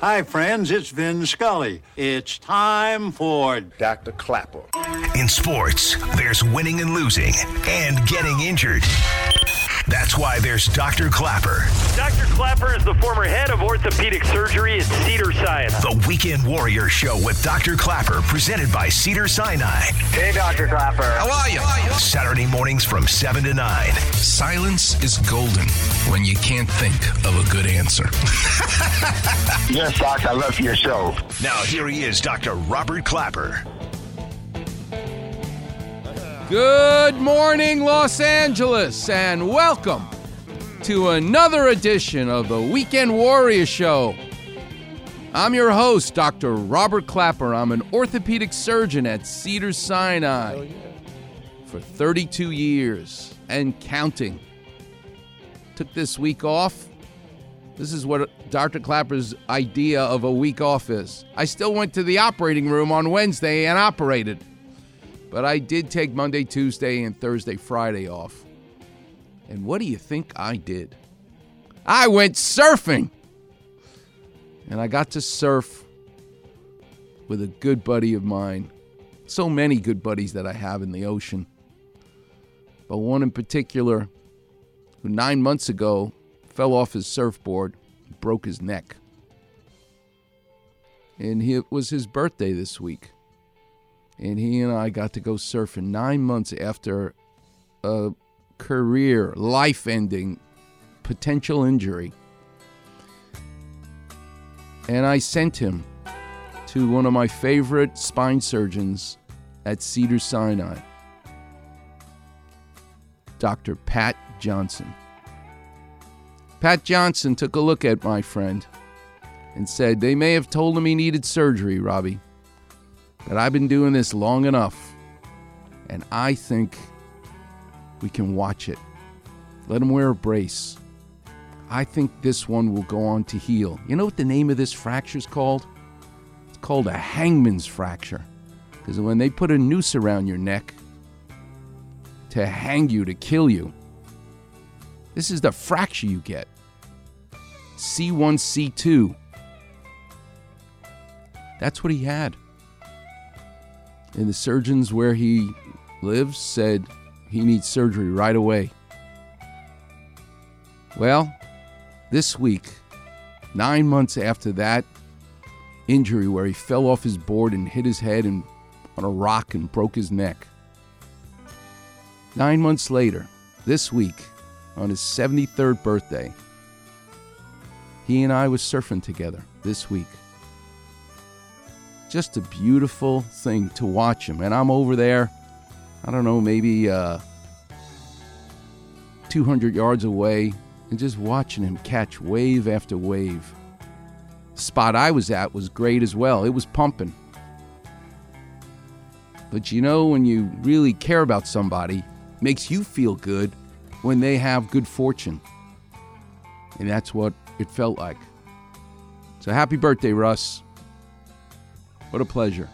Hi, friends, it's Vin Scully. It's time for Dr. Klapper. In sports, there's winning and losing and getting injured. That's why there's Dr. Klapper. Dr. Klapper is the former head of orthopedic surgery at Cedar Sinai. The Weekend Warrior Show with Dr. Klapper, presented by Cedar Sinai. Hey, Dr. Klapper. How are you? Saturday mornings from 7 to 9. Silence is golden when you can't think of a good answer. yes, Doc, I love your show. Now, here he is, Dr. Robert Klapper. Good morning, Los Angeles, and welcome to another edition of the Weekend Warrior Show. I'm your host, Dr. Robert Klapper. I'm an orthopedic surgeon at Cedar Sinai for 32 years and counting. Took this week off. This is what Dr. Klapper's idea of a week off is. I still went to the operating room on Wednesday and operated. But I did take Monday, Tuesday, and Thursday, Friday off. And what do you think I did? I went surfing! And I got to surf with a good buddy of mine. So many good buddies that I have in the ocean. But one in particular, who nine months ago fell off his surfboard, broke his neck. And it was his birthday this week and he and I got to go surfing nine months after a career, life ending, potential injury. And I sent him to one of my favorite spine surgeons at Cedar Sinai, Dr. Pat Johnson. Pat Johnson took a look at my friend and said, They may have told him he needed surgery, Robbie but I've been doing this long enough, and I think we can watch it. Let him wear a brace. I think this one will go on to heal. You know what the name of this fracture is called? It's called a hangman's fracture. Because when they put a noose around your neck to hang you, to kill you, this is the fracture you get. C1, C2. That's what he had. And the surgeons where he lives said he needs surgery right away. Well, this week, nine months after that injury where he fell off his board and hit his head and, on a rock and broke his neck, nine months later, this week, on his 73rd birthday, he and I was surfing together this week just a beautiful thing to watch him. And I'm over there, I don't know, maybe uh, 200 yards away, and just watching him catch wave after wave. The spot I was at was great as well. It was pumping. But you know, when you really care about somebody, makes you feel good when they have good fortune. And that's what it felt like. So happy birthday, Russ. What a pleasure.